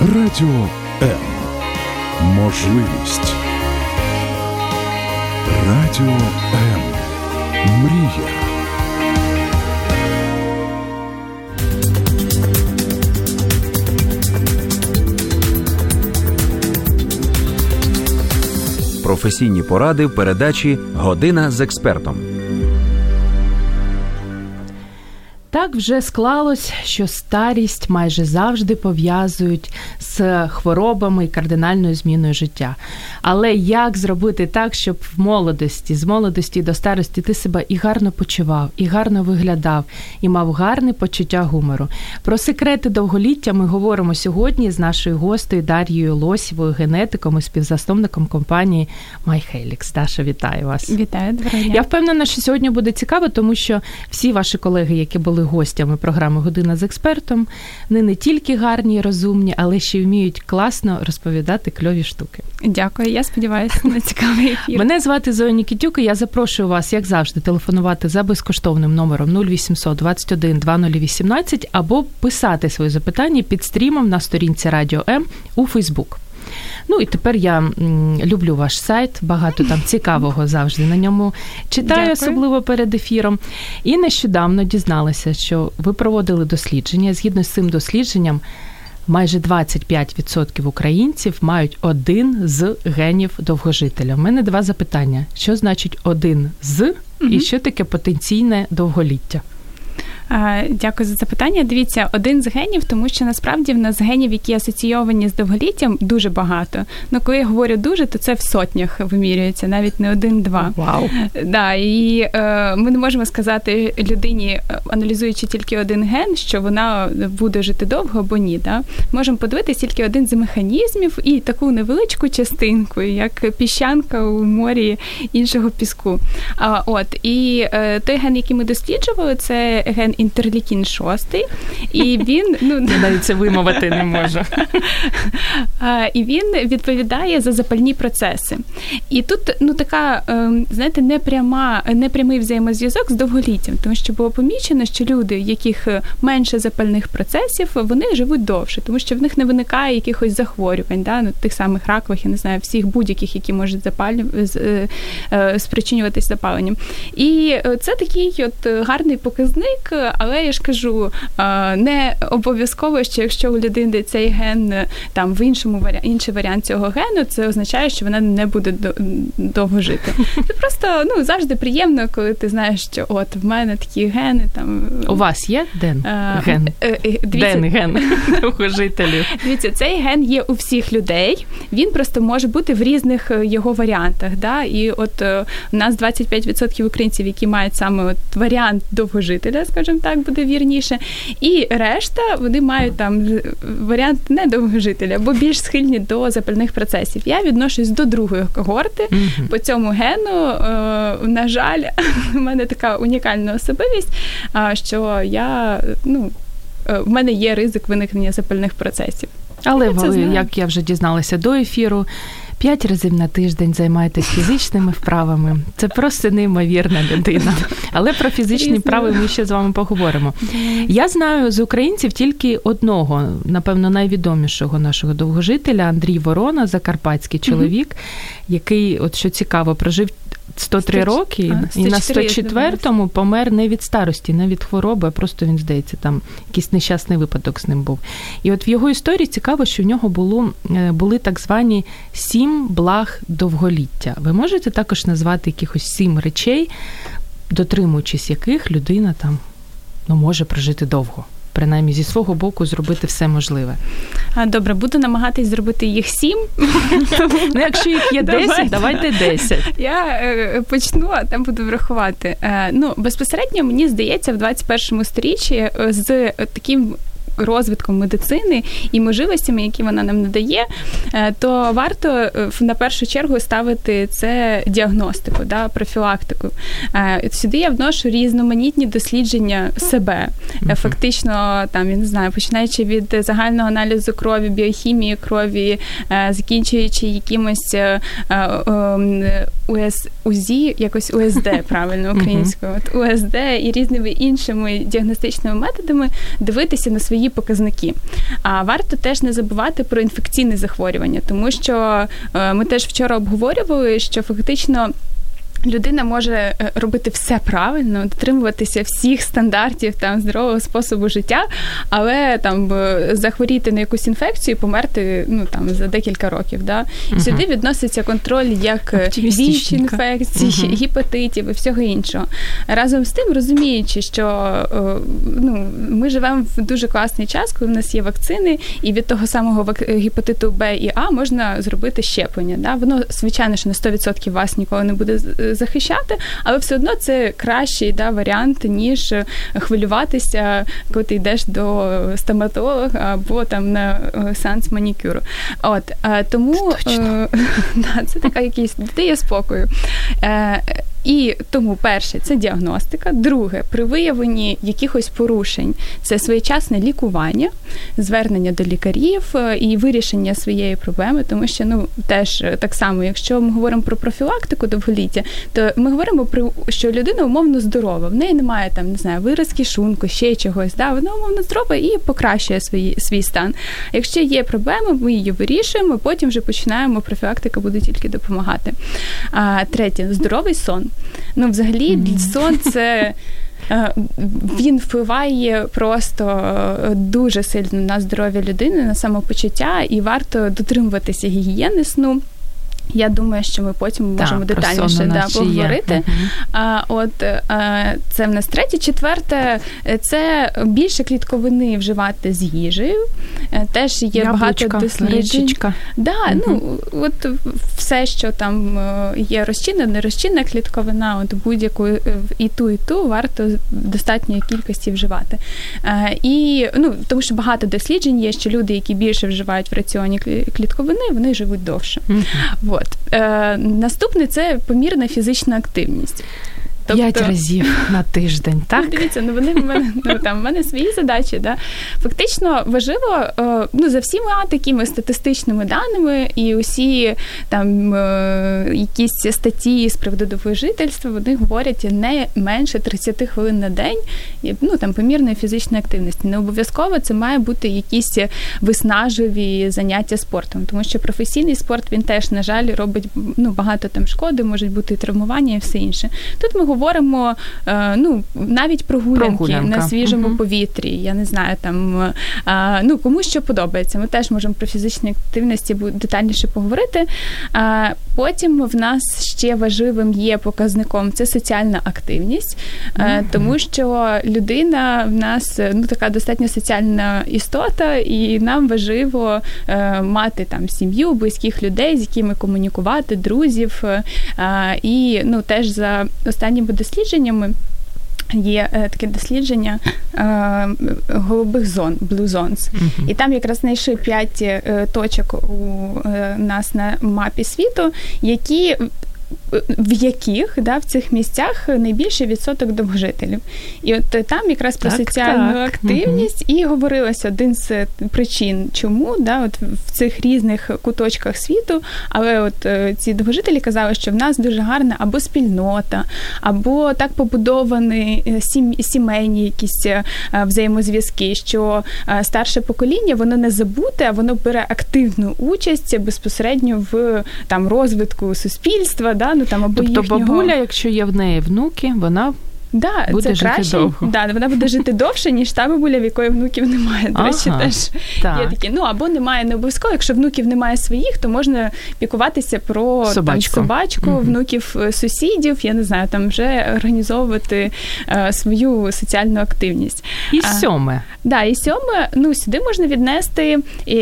Радіо М. Можливість. Радіо М. Мрія. Професійні поради в передачі Година з експертом. Так вже склалось, що старість майже завжди пов'язують з хворобами і кардинальною зміною життя. Але як зробити так, щоб в молодості, з молодості до старості ти себе і гарно почував, і гарно виглядав, і мав гарне почуття гумору? Про секрети довголіття ми говоримо сьогодні з нашою гостею Дар'єю Лосєвою, генетиком і співзасновником компанії MyHelix. Даша, вітаю вас! Вітаю, доброго дня. Я впевнена, що сьогодні буде цікаво, тому що всі ваші колеги, які були гостями програми Година з експертом, вони не тільки гарні і розумні, але ще й вміють класно розповідати кльові штуки. Дякую. Я сподіваюся на цікавий ефір. Мене звати Зоя Нікітюк, і Я запрошую вас, як завжди, телефонувати за безкоштовним номером 0800 21 2018 або писати свої запитання під стрімом на сторінці Радіо М у Фейсбук. Ну і тепер я люблю ваш сайт, багато там цікавого завжди на ньому читаю, Дякую. особливо перед ефіром. І нещодавно дізналася, що ви проводили дослідження. Згідно з цим дослідженням, майже 25% українців мають один з генів довгожителя. У мене два запитання: що значить один з, і що таке потенційне довголіття? А, Дякую за запитання. Дивіться, один з генів, тому що насправді в нас генів, які асоційовані з довголіттям, дуже багато. Ну, коли я говорю дуже, то це в сотнях вимірюється, навіть не один-два. Вау! Да, і е, ми не можемо сказати людині, е, аналізуючи тільки один ген, що вона буде жити довго або ні. Да? Можемо подивитися тільки один з механізмів і таку невеличку частинку, як піщанка у морі іншого піску. А, от і е, той ген, який ми досліджували, це ген інтерлікін 6, і він ну Я навіть це вимовити не можу. І він відповідає за запальні процеси. І тут ну така, ем, знаєте, непряма, непрямий взаємозв'язок з довголіттям, тому що було помічено, що люди, в яких менше запальних процесів, вони живуть довше, тому що в них не виникає якихось захворювань, да? ну, тих самих ракових, я не знаю, всіх будь-яких, які можуть запалю... з- е, е, спричинюватись запаленням. І е, це такий от гарний показник, але я ж кажу, не обов'язково, що якщо у людини цей ген там в іншому інший варіант цього гену, це означає, що вона не буде до- довго жити. Це просто ну завжди приємно, коли ти знаєш, що от в мене такі гени там. У вас є Ден? Ген? е, е, Дивіться, Ден ген довгожителів. Дивіться, цей ген є у всіх людей. Він просто може бути в різних е, його варіантах. Да? І от у нас 25% українців, які мають саме от варіант довгожителя, скажімо так, буде вірніше. І решта вони мають там варіант недовгожителя, бо більш схильні до запальних процесів. Я відношусь до другої когорти. По цьому гену, е, на жаль, у мене така унікальна особливість, що я ну. е, В мене є ризик виникнення запальних процесів. Але Я ви, як я вже дізналася до ефіру, п'ять разів на тиждень займаєтесь фізичними вправами. Це просто неймовірна людина. Але про фізичні вправи ми ще з вами поговоримо. Я знаю з українців тільки одного, напевно, найвідомішого нашого довгожителя Андрій Ворона, закарпатський чоловік, який, от що цікаво, прожив 103 Сто- роки а, і на 104, я 104-му помер не від старості, не від хвороби, а просто він здається, там якийсь нещасний випадок з ним був. І от в його історії цікаво, що в нього було, е, були так звані сім благ довголіття. Ви можете також назвати якихось сім речей, дотримуючись яких людина там ну, може прожити довго. Принаймні зі свого боку зробити все можливе. Добре, буду намагатись зробити їх сім. Ну, якщо їх є 10, Давайте. десять. Я е, почну, а там буду врахувати. Е, ну, безпосередньо мені здається, в 21 сторіччі е, з таким. Розвитком медицини і можливостями, які вона нам надає, е, то варто е, на першу чергу ставити це діагностику, да, профілактику. Е, Сюди я вношу різноманітні дослідження себе. Фактично, там я не знаю, починаючи від загального аналізу крові, біохімії крові, закінчуючи якимось УС, УЗІ, якось УСД, правильно українською, от УСД і різними іншими діагностичними методами дивитися на свої свої показники. А варто теж не забувати про інфекційне захворювання, тому що е, ми теж вчора обговорювали, що фактично. Людина може е, робити все правильно, дотримуватися всіх стандартів там здорового способу життя, але там захворіти на якусь інфекцію, і померти ну там за декілька років. Да? uh Сюди відноситься контроль як віч інфекцій, uh гепатитів і всього іншого. Разом з тим, розуміючи, що ну, ми живемо в дуже класний час, коли в нас є вакцини, і від того самого гепатиту Б і А можна зробити щеплення. Да? Воно звичайно, що на 100% вас ніколи не буде захищати, але все одно це кращий да, варіант, ніж хвилюватися, коли ти йдеш до стоматолога або там на е, сеанс манікюру. От е, тому е, да, це така якісь дає спокою. І тому перше це діагностика. Друге, при виявленні якихось порушень це своєчасне лікування, звернення до лікарів е, і вирішення своєї проблеми, тому що ну теж е, так само, якщо ми говоримо про профілактику довголіття, то ми говоримо про що людина умовно здорова, в неї немає там, не знаю, виразки шунку, ще чогось. Да, вона умовно здорова і покращує свій, свій стан. Якщо є проблеми, ми її вирішуємо, потім вже починаємо. Профілактика буде тільки допомагати. А третє здоровий сон. Ну, взагалі, mm-hmm. сон це. Е, він впливає просто е, дуже сильно на здоров'я людини, на самопочуття, і варто дотримуватися гігієни сну. Я думаю, що ми потім да, можемо детальніше да, поговорити. А, От а, це в нас третє. Четверте, це більше клітковини вживати з їжею. Е, теж є Яблучка, багато досліджень. Да, угу. ну, от Все, що там е, є розчинна, не розчинна клітковина, от будь-яку е, і ту, і ту варто достатньої кількості вживати. А, і, ну, Тому що багато досліджень є, що люди, які більше вживають в раціоні клітковини, вони живуть довше. Угу. От е, наступне це помірна фізична активність. Тобто, П'ять разів на тиждень, так? Ну, дивіться, ну вони в мене ну там в мене свої задачі. Да? Фактично важливо е, ну за всіма такими статистичними даними, і усі там е, якісь статті з приводу довгожительства, вони говорять не менше 30 хвилин на день, ну там помірної фізичної активності. Не обов'язково це має бути якісь виснажливі заняття спортом, тому що професійний спорт він теж, на жаль, робить ну багато там шкоди, можуть бути травмування і все інше. Тут ми говоримо говоримо е, ну, навіть прогулянки Прогулянка. на свіжому угу. повітрі. Я не знаю, там е, ну кому що подобається. Ми теж можемо про фізичні активності детальніше поговорити. Потім в нас ще важливим є показником це соціальна активність, угу. тому що людина в нас ну така достатньо соціальна істота, і нам важливо мати там сім'ю, близьких людей, з якими комунікувати, друзів. І ну теж за останніми дослідженнями. Є е, таке дослідження е, голубих зон, blue zones. Uh-huh. І там якраз знайшли п'ять е, точок у е, нас на мапі світу, які в яких да, в цих місцях найбільший відсоток довгожителів. І от там якраз про так, соціальну так. активність угу. і говорилося один з причин, чому да, от в цих різних куточках світу, але от е, ці довгожителі казали, що в нас дуже гарна або спільнота, або так побудовані е, сімейні якісь е, взаємозв'язки, що старше покоління воно не забуте, а воно бере активну участь безпосередньо в там розвитку суспільства да, ну там або тобто їхнього... бабуля, якщо є в неї внуки, вона Да, буде це жити краще. довго. Да, вона буде жити довше, ніж та бабуля, в якої внуків немає. До речі, ага, теж так. є такі. Ну або немає не обов'язково. Якщо внуків немає своїх, то можна пікуватися про собачку, там, собачку угу. внуків е, сусідів. Я не знаю, там вже організовувати е, свою соціальну активність. І сьоме. А, да, і сьоме, ну сюди можна віднести.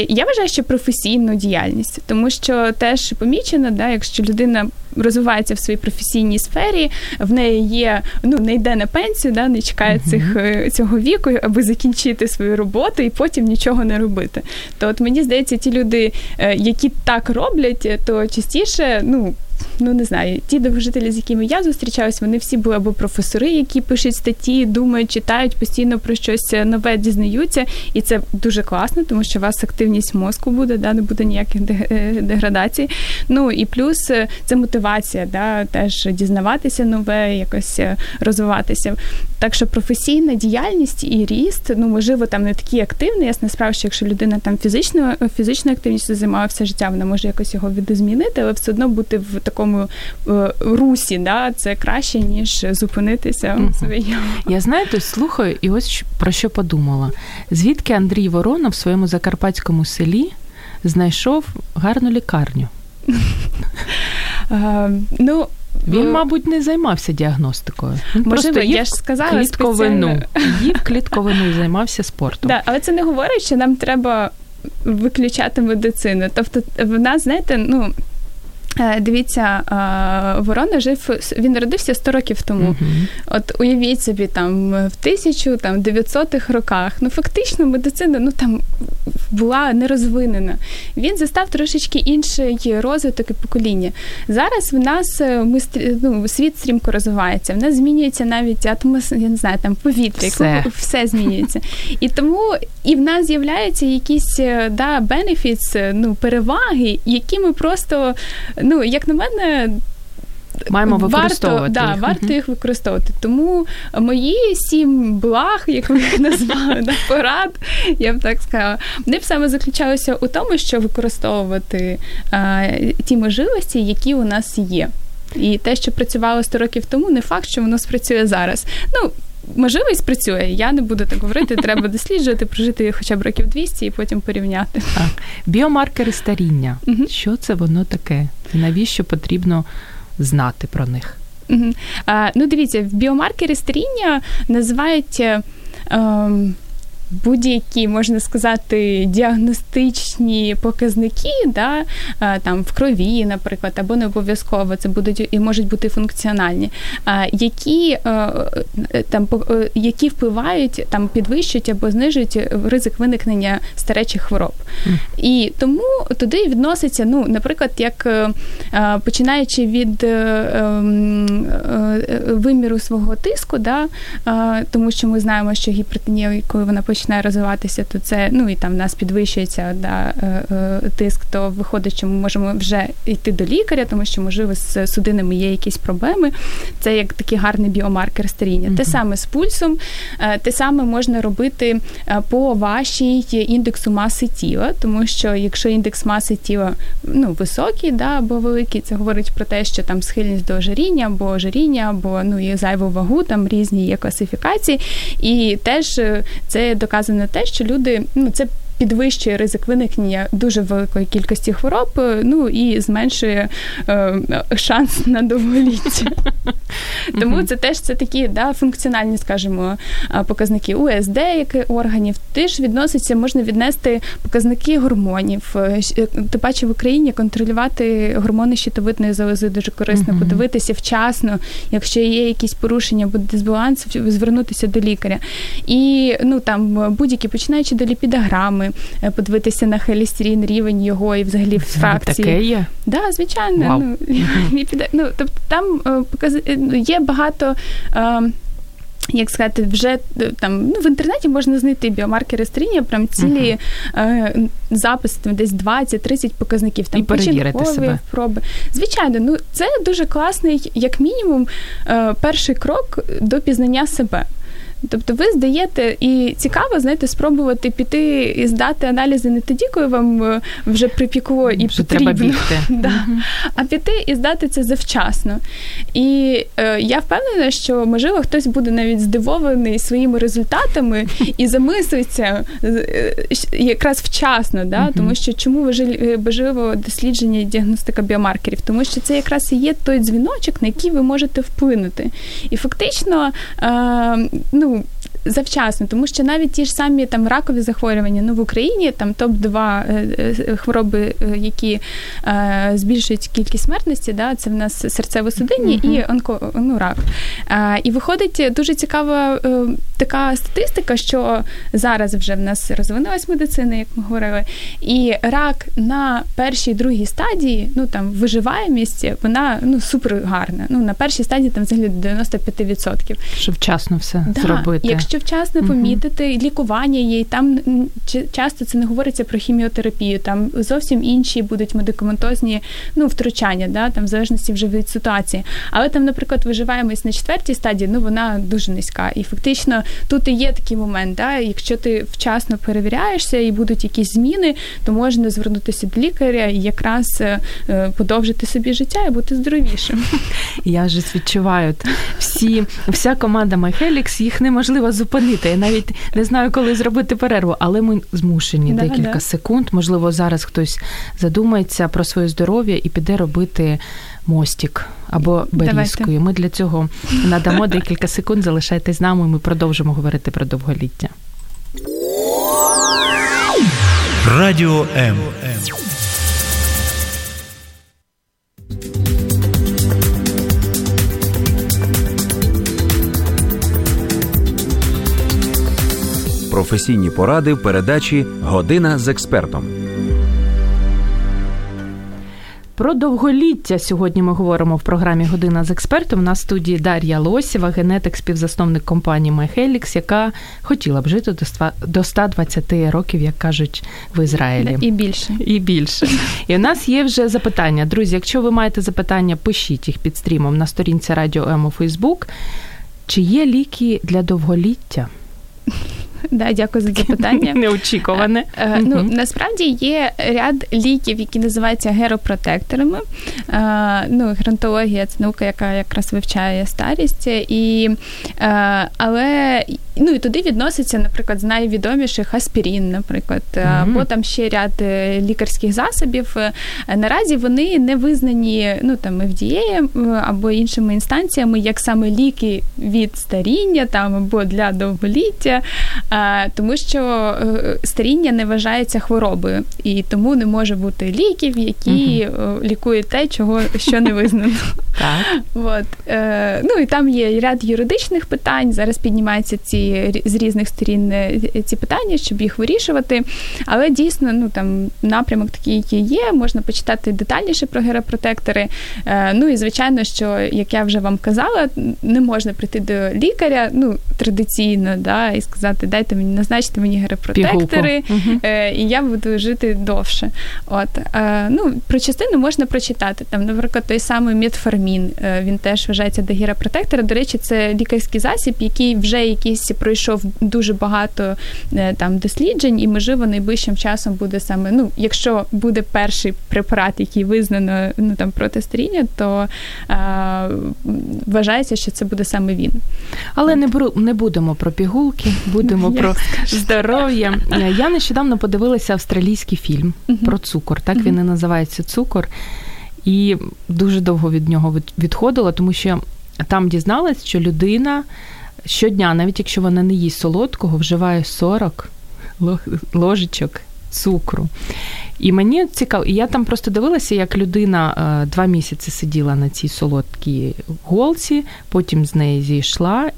Я вважаю, що професійну діяльність, тому що теж помічено, да, якщо людина розвивається в своїй професійній сфері, в неї є, ну не йде на пенсію, да, не чекає uh-huh. цих е, цього віку, аби закінчити свою роботу і потім нічого не робити. То от мені здається, ті люди, е, які так роблять, то частіше, ну ну не знаю, ті довгожителі, з якими я зустрічалась, вони всі були або професори, які пишуть статті, думають, читають, постійно про щось нове дізнаються, і це дуже класно, тому що у вас активність мозку буде, да, не буде ніяких деградацій. Ну і плюс це мотивація, да, теж дізнаватися нове, якось розвиватися. Так що професійна діяльність і ріст, ну можливо, там не такий активний. Ясна справа, що якщо людина там фізичною фізичною активністю займає життя, вона може якось його відозмінити, але все одно бути в такому е, русі, да, це краще ніж зупинитися угу. в своєму. Я знаєте, слухаю, і ось про що подумала. Звідки Андрій Ворона в своєму закарпатському селі знайшов гарну лікарню? Ну, він, мабуть, не займався діагностикою. Він Можливо, просто їв я ж сказала клітковину. Їв клітковину і займався спортом. Да, але це не говорить, що нам треба виключати медицину. Тобто, в нас, знаєте, ну. Дивіться, Ворона жив, він народився 100 років тому. Uh-huh. От уявіть собі, там в 1900-х роках, ну фактично медицина ну там була не розвинена. Він застав трошечки інший розвиток і покоління. Зараз в нас ми ну, світ стрімко розвивається. В нас змінюється навіть атмосфера, я не знаю, там повітря, все, все змінюється. І тому і в нас з'являються якісь да, benefits, ну переваги, які ми просто ну, як на мене. Маємо використовувати варто, да, їх. варто їх використовувати. Тому мої сім благ, як ви їх назвали, да, порад, я б так сказала, вони б саме заключалися у тому, що використовувати а, ті можливості, які у нас є. І те, що працювало 100 років тому, не факт, що воно спрацює зараз. Ну, можливість працює. Я не буду так говорити. Треба досліджувати, прожити хоча б років 200 і потім порівняти. Так. Біомаркери старіння. Угу. Що це воно таке? І навіщо потрібно знати про них? Угу. А, Ну, дивіться, в біомаркери старіння називають. Ем, будь-які, можна сказати, діагностичні показники, да, там в крові, наприклад, або не обов'язково це будуть і можуть бути функціональні, які там які впливають, там підвищують або знижують ризик виникнення старечих хвороб. Mm. І тому туди відноситься, ну, наприклад, як починаючи від ем, виміру свого тиску, да, тому що ми знаємо, що гіпертонія, коли вона починає розвиватися, то це ну і там в нас підвищується да, тиск, то виходить, що ми можемо вже йти до лікаря, тому що можливо з судинами є якісь проблеми. Це як такий гарний біомаркер старіння. Mm-hmm. Те саме з пульсом, те саме можна робити по вашій індексу маси тіла, тому що якщо індекс маси тіла ну, високий, да, або великий, це говорить про те, що там схильність до ожиріння, або ожиріння, або ну і зайву вагу, там різні є класифікації, і теж це доказано те, що люди ну це. Підвищує ризик виникнення дуже великої кількості хвороб, ну і зменшує е, шанс на довголіття. Тому це теж це такі да, функціональні, скажімо, показники УСД, які органів. Теж відноситься, можна віднести показники гормонів. Тим паче в Україні контролювати гормони щитовидної залози дуже корисно, mm-hmm. подивитися вчасно, якщо є якісь порушення або дисбаланс, звернутися до лікаря. І ну там будь-які починаючи до ліпідограми, подивитися на холестерин, рівень його і взагалі в фракції. Таке є? Да, звичайно. Wow. Ну, mm-hmm. ну, тобто там є багато. Як сказати, вже там ну, в інтернеті можна знайти біомаркери старіння, прям цілі uh-huh. е, записи, там десь 20-30 показників, там І перевірити себе. проби. Звичайно, ну це дуже класний, як мінімум, е, перший крок до пізнання себе. Тобто ви здаєте, і цікаво, знаєте, спробувати піти і здати аналізи не тоді, коли вам вже припікло і вже потрібно. Треба бігти. Да. А піти і здати це завчасно. І е, я впевнена, що можливо хтось буде навіть здивований своїми результатами і замислиться е, якраз вчасно, да? Тому що чому важливо дослідження і діагностика біомаркерів? Тому що це якраз і є той дзвіночок, на який ви можете вплинути. І фактично, е, ну завчасно, тому що навіть ті ж самі там ракові захворювання, ну в Україні там топ-2 хвороби, які е, збільшують кількість смертності, да, це в нас серцево-судинні uh-huh. і онко, ну, рак. Е, і виходить дуже цікава така статистика, що зараз вже в нас розвинулась медицина, як ми говорили, і рак на першій другій стадії, ну там виживаємість, вона ну супер гарна. Ну на першій стадії там взагалі 95%. Щоб вчасно все да, зробити. Якщо вчасно угу. помітити, лікування є, там часто це не говориться про хіміотерапію, там зовсім інші будуть медикаментозні ну, втручання, да, там в залежності вже від ситуації. Але там, наприклад, виживаємось на четвертій стадії, ну вона дуже низька. І фактично тут і є такий момент, да, якщо ти вчасно перевіряєшся і будуть якісь зміни, то можна звернутися до лікаря і якраз е, е, подовжити собі життя і бути здоровішим. Я вже відчуваю всі, вся команда MyHelix, їх неможливо зупинити. Я навіть не знаю, коли зробити перерву, але ми змушені да, декілька да. секунд. Можливо, зараз хтось задумається про своє здоров'я і піде робити мостик або берізкою. Ми для цього надамо декілька секунд. Залишайтесь з нами. Ми продовжимо говорити про довголіття. Радіо М. Професійні поради в передачі Година з експертом. Про довголіття сьогодні ми говоримо в програмі Година з експертом. На студії Дар'я Лосєва, генетик, співзасновник компанії MyHelix, яка хотіла б жити до 120 років, як кажуть в Ізраїлі. І більше. І більше. І у нас є вже запитання. Друзі, якщо ви маєте запитання, пишіть їх під стрімом на сторінці Радіо М у Фейсбук. Чи є ліки для довголіття? Да, Дякую за запитання. Неочікуване. Е, ну, Насправді є ряд ліків, які називаються геропротекторами. Е, ну, Грантологія це наука, яка якраз вивчає старість. І, е, Але ну, і туди відноситься, наприклад, з найвідоміших аспірін, наприклад, або там ще ряд лікарських засобів. Наразі вони не визнані ну, там, FDA або іншими інстанціями, як саме ліки від старіння там, або для довголіття тому що е, старіння не вважається хворобою, і тому не може бути ліків, які угу. лікують те, чого що не визнано. Так. От. Е, ну і там є ряд юридичних питань. Зараз піднімаються ці з різних сторін ці питання, щоб їх вирішувати. Але дійсно, ну там напрямок такий, який є, можна почитати детальніше про геропротектори. Ну і звичайно, що як я вже вам казала, не можна прийти до лікаря, ну традиційно, да, і сказати, дайте мені, назначте мені геропротектори, угу. і я буду жити довше. От е, ну про частину можна прочитати. Там, наприклад, той самий метформін, е, він теж вважається до геропротектора. До речі, це лікарський засіб, який вже якийсь пройшов дуже багато там досліджень, і можливо найближчим часом буде саме. Ну, якщо буде перший препарат, який визнано ну там проти старіння, то е, вважається, що це буде саме він. Але не не будемо про пігулки, будемо про здоров'я. Я нещодавно подивилася австралійський фільм про цукор. Так він і називається цукор. І дуже довго від нього відходила, тому що там дізналась, що людина щодня, навіть якщо вона не їсть солодкого, вживає 40 ложечок цукру. І мені цікаво, і я там просто дивилася, як людина е, два місяці сиділа на цій солодкій голці, потім з неї зійшла,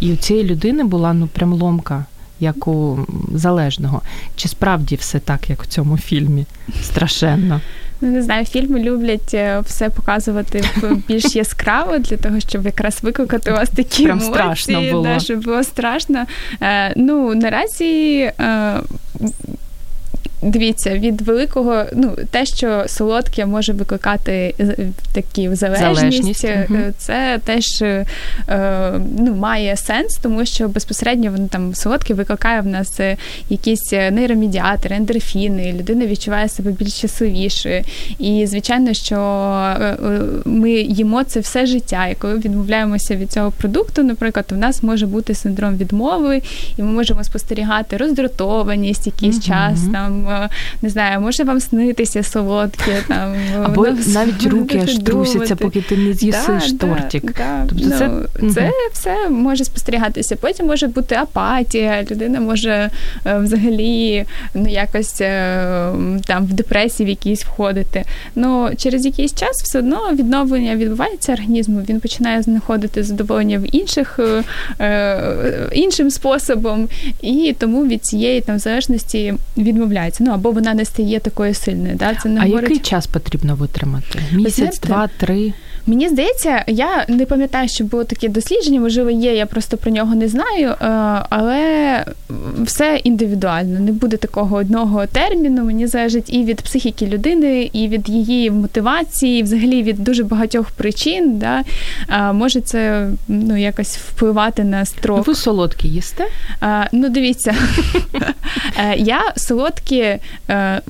і у цієї людини була ну прям ломка як у залежного. Чи справді все так, як в цьому фільмі? Страшенно. Ну, не знаю, фільми люблять е, все показувати більш яскраво для того, щоб якраз викликати у вас такі Прям емоції, страшно було. Да, щоб було страшно. Е, ну, наразі. Е, Дивіться, від великого, ну те, що солодке може викликати такі залежність, залежність. це теж е, ну, має сенс, тому що безпосередньо воно там солодке викликає в нас якісь нейромедіатори, ендорфіни, людина відчуває себе більш щасливішою. І звичайно, що е, е, ми їмо це все життя. І коли відмовляємося від цього продукту, наприклад, у нас може бути синдром відмови, і ми можемо спостерігати роздратованість якийсь mm час там е, не знаю, може вам снитися солодке, там або навіть руки аж трусяться, поки ти не з'їсиш да, тортик. Да, тобто ну, це це угу. все може спостерігатися. Потім може бути апатія, людина може е, взагалі ну якось там в депресії в якісь входити. Ну через якийсь час все одно відновлення відбувається організму. Він починає знаходити задоволення в інших іншим способом, і тому від цієї там залежності відмовляється. Ну або вона не стає такою сильною. Да? Це не а говорить... який час потрібно витримати? Місяць, два, три. Мені здається, я не пам'ятаю, що було таке дослідження, можливо, є, я просто про нього не знаю, е, але все індивідуально. Не буде такого одного терміну. Мені залежить і від психіки людини, і від її мотивації, і взагалі від дуже багатьох причин. Да? Може це ну, якось впливати на строк. Ви солодкі їсте? Ну, дивіться, е, я солодкі е,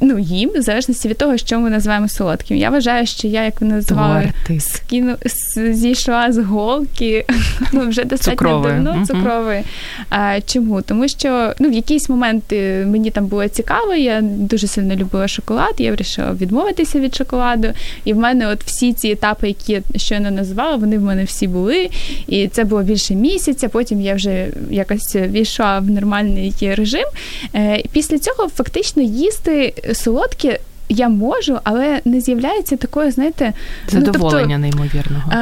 ну, їм, в залежності від того, що ми називаємо солодким. Я вважаю, що я, як ви називали, скину, зійшла з голки ну, вже достатньо цукрової. давно цукрової. А, Чому? Тому що ну, в якийсь момент е, мені там було цікаво, я дуже сильно любила шоколад, я вирішила відмовитися від шоколаду. І в мене от всі ці етапи, які я щойно називала, вони в мене всі були. І це було більше місяця. Потім я вже якось війшла в нормальний режим. Е, після цього фактично їсти солодке я можу, але не з'являється такої, знаєте, задоволення ну, тобто, неймовірного.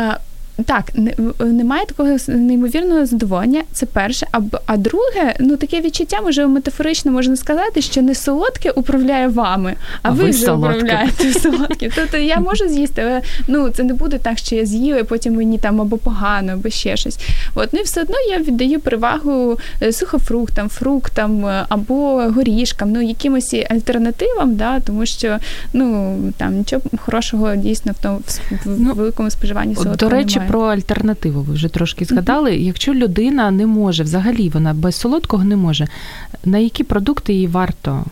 Так, немає такого неймовірного задоволення. Це перше. А а друге, ну таке відчуття, може метафорично можна сказати, що не солодке управляє вами, а, а ви, ви вже солодке. управляєте солодке. Тобто я можу з'їсти, але ну це не буде так, що я з'їла, і потім мені там або погано, або ще щось. От ну і все одно я віддаю перевагу е, сухофруктам, фруктам е, або горішкам, ну якимось альтернативам, да, тому що ну там нічого хорошого дійсно в тому в ну, великому споживанні солодкого До речі. Про альтернативу ви вже трошки згадали. Mm-hmm. Якщо людина не може, взагалі вона без солодкого не може, на які продукти їй варто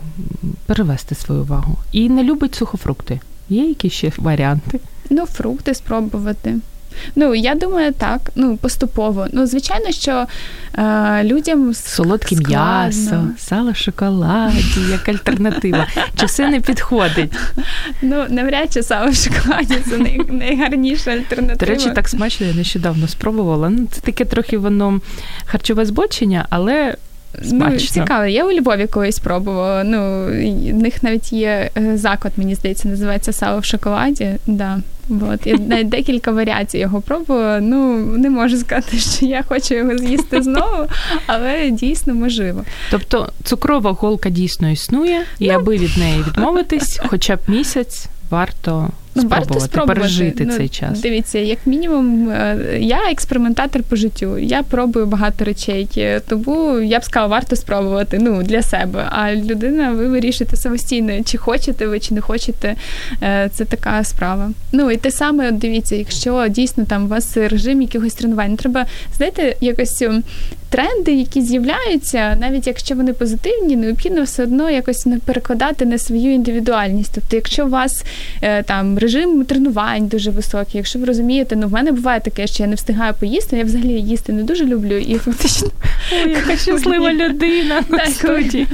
перевести свою увагу? І не любить сухофрукти. Є якісь ще варіанти? Ну, фрукти спробувати. Ну, я думаю, так. Ну, поступово. Ну, звичайно, що е, людям солодке м'ясо, сало шоколаді, як альтернатива. Чи все не підходить? Ну, навряд чи сало в шоколаді це най, найгарніша альтернатива. До речі, так смачно, я нещодавно спробувала. Ну, Це таке трохи воно харчове збочення, але. Ну, Смачно. Ну, цікаво. Я у Львові колись пробувала. Ну, в них навіть є е, заклад, мені здається, називається сало в шоколаді. Да. От. Я навіть декілька варіацій його пробувала. Ну, не можу сказати, що я хочу його з'їсти знову, але дійсно можливо. Тобто цукрова голка дійсно існує, і ну, аби від неї відмовитись, хоча б місяць варто Ну, спробувати, варто спробувати пережити ну, цей час. Дивіться, як мінімум, е, я експериментатор по життю. Я пробую багато речей, тому я б сказала, варто спробувати ну, для себе. А людина, ви вирішуєте самостійно, чи хочете ви, чи не хочете. Е, це така справа. Ну і те саме, дивіться, якщо дійсно там у вас режим якихось тренувань, треба знаєте, якось тренди, які з'являються, навіть якщо вони позитивні, необхідно все одно якось перекладати на свою індивідуальність. Тобто, якщо у вас е, там режим тренувань дуже високий, якщо ви розумієте, ну в мене буває таке, що я не встигаю поїсти, я взагалі їсти не дуже люблю і фактично яка щаслива людина на студії.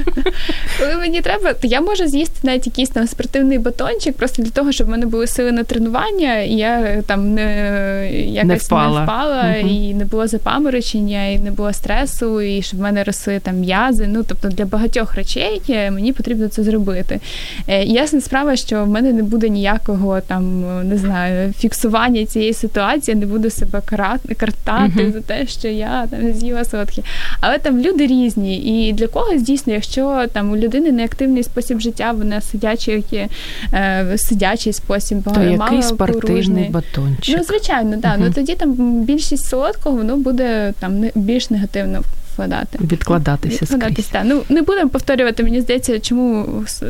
Коли мені треба, то я можу з'їсти навіть якийсь там спортивний батончик, просто для того, щоб в мене були сили на тренування, і я е, там не якось не впала, не впала угу. і не було запаморочення, і не було стресу, і щоб в мене росли там м'язи. Ну тобто для багатьох речей мені потрібно це зробити. Е, ясна справа, що в мене не буде ніякого там не знаю фіксування цієї ситуації, не буду себе картати uh за те, що я там з'їла солодкі. Але там люди різні, і для когось дійсно, якщо там у людини неактивний спосіб життя, вона сидячий, е, сидячий спосіб, То який спортивний батончик? Ну звичайно, да. Uh-huh. Ну тоді там більшість солодкого воно буде там більш негативно відкладати. Відкладатися. Відкладатись, так. Ну не будемо повторювати, мені здається, чому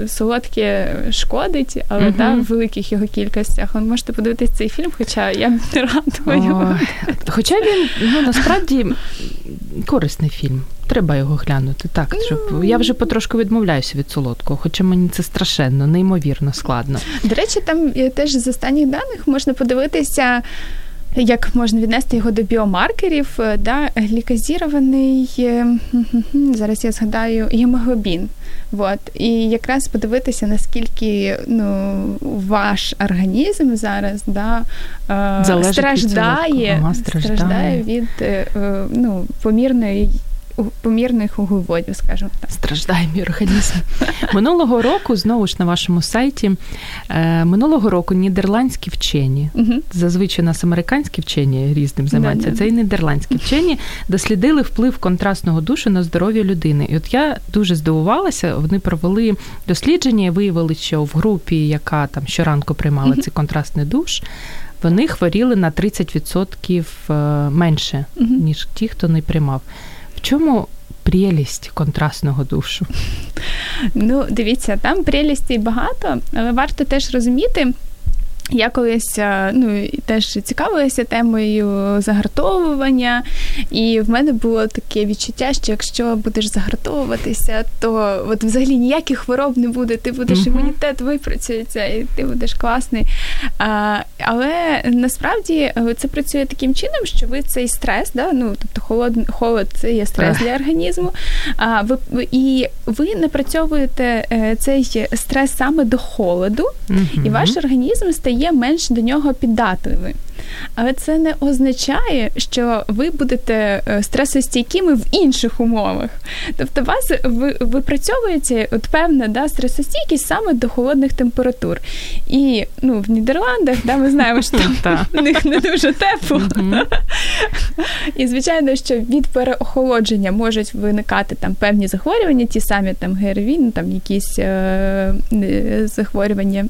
солодке шкодить, але uh да, в великих його кількостях. Ви можете подивитися цей фільм, хоча я не радую. Хоча він ну насправді корисний фільм. Треба його глянути. Так, щоб я вже потрошку відмовляюся від солодкого, хоча мені це страшенно, неймовірно складно. До речі, там теж з останніх даних можна подивитися. Як можна віднести його до біомаркерів, е, да, глікозірований, е, зараз я згадаю, гемоглобін. От. І якраз подивитися, наскільки ну, ваш організм зараз да, страждає, від ага, страждає. страждає від ну, помірної помірних углеводів, скажімо так. Страждає мій організм. Минулого року, знову ж на вашому сайті, е, минулого року нідерландські вчені, зазвичай у нас американські вчені різним займаються, це і нідерландські вчені дослідили вплив контрастного душу на здоров'я людини. І от я дуже здивувалася, вони провели дослідження і виявили, що в групі, яка там щоранку приймала цей контрастний душ, вони хворіли на 30% е, менше, ніж ті, хто не приймав. Чому прелість контрастного душу? Ну, дивіться, там прелістей багато, але варто теж розуміти. Я колись е, ну, теж цікавилася темою загартовування, і в мене було таке відчуття, що якщо будеш загартовуватися, то от взагалі ніяких хвороб не буде, ти будеш uh-huh. імунітет випрацюється, і ти будеш класний. А, Але насправді е, це працює таким чином, що ви цей стрес, да, ну тобто холод, холод це є стрес для організму. А ви і ви напрацьовуєте е, цей стрес саме до холоду, uh-huh. і ваш організм стає є менш до нього піддатливий. Але це не означає, що ви будете е, стресостійкими в інших умовах. Тобто, вас випрацьовується от певна да, стресостійкість саме до холодних температур. І ну, в Нідерландах да, ми знаємо, що там в них не дуже тепло. І звичайно, що від переохолодження можуть виникати там певні захворювання, ті самі там ГРВІ, ну, там якісь е- захворювання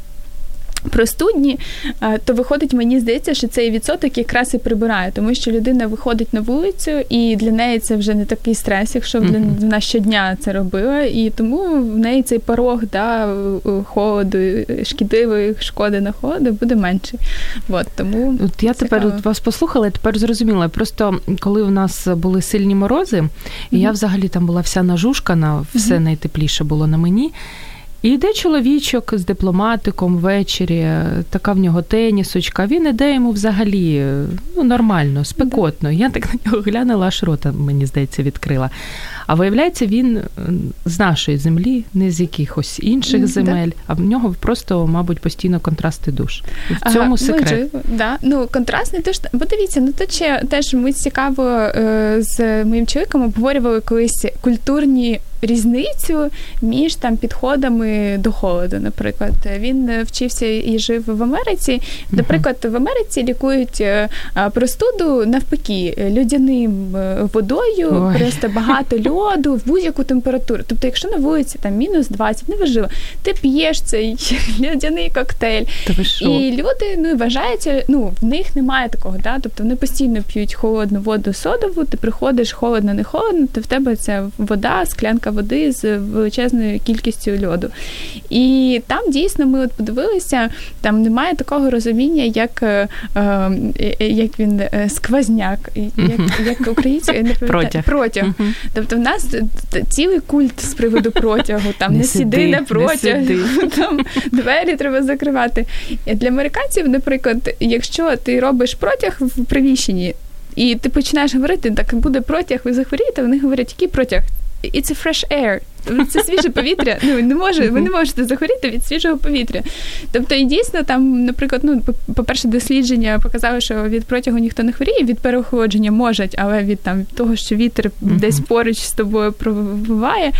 простудні, е, то виходить, мені здається, що цей відсоток якраз і прибирає, тому що людина виходить на вулицю, і для неї це вже не такий стрес, якщо mm-hmm. вона щодня це робила, і тому в неї цей порог да, холоду, шкідливої шкоди на холоду буде менший. От, тому От Я цікаво. тепер вас послухала, тепер зрозуміла. Просто коли у нас були сильні морози, mm-hmm. і я взагалі там була вся нажушкана, все mm-hmm. найтепліше було на мені. І йде чоловічок з дипломатиком ввечері, така в нього тенісочка. Він іде йому взагалі ну, нормально, спекотно. Я так на нього глянула, аж рота, мені здається, відкрила. А виявляється, він е, з нашої землі, не з якихось інших земель, а в нього просто, мабуть, постійно контрасти душ. І в цьому ага, секрет. Можливо, да. Ну, контрастний теж, бо дивіться, ну то ще теж ми цікаво е, з моїм чоловіком обговорювали колись культурні різницю між там підходами до холоду. Наприклад, він вчився і жив в Америці. Наприклад, в Америці лікують е, простуду навпаки людяним водою, Ой. просто багато льоду в будь-яку температуру. Тобто, якщо на вулиці там мінус 20, неважливо, ти п'єш цей льодяний коктейль. І люди ну вважаються, ну в них немає такого, да? тобто вони постійно п'ють холодну воду содову, ти приходиш холодно, не холодно, то в тебе це вода, склянка води з величезною кількістю льоду. І там дійсно ми от подивилися, там немає такого розуміння, як е, е, як він сквозняк, як як українською не протяг. протяг. Тобто в нас цілий культ з приводу протягу, там не, не сиди на протяг, там двері треба закривати. Для американців, наприклад, якщо ти робиш протяг в приміщенні, і ти починаєш говорити, так буде протяг, ви захворієте, вони говорять, який протяг? It's a fresh air. Це свіже повітря. Ну не може, ви не можете захворіти від свіжого повітря. Тобто, і дійсно, там, наприклад, ну, по-перше, дослідження показали, що від протягу ніхто не хворіє, від переохолодження можуть, але від там того, що вітер десь поруч з тобою пробиває,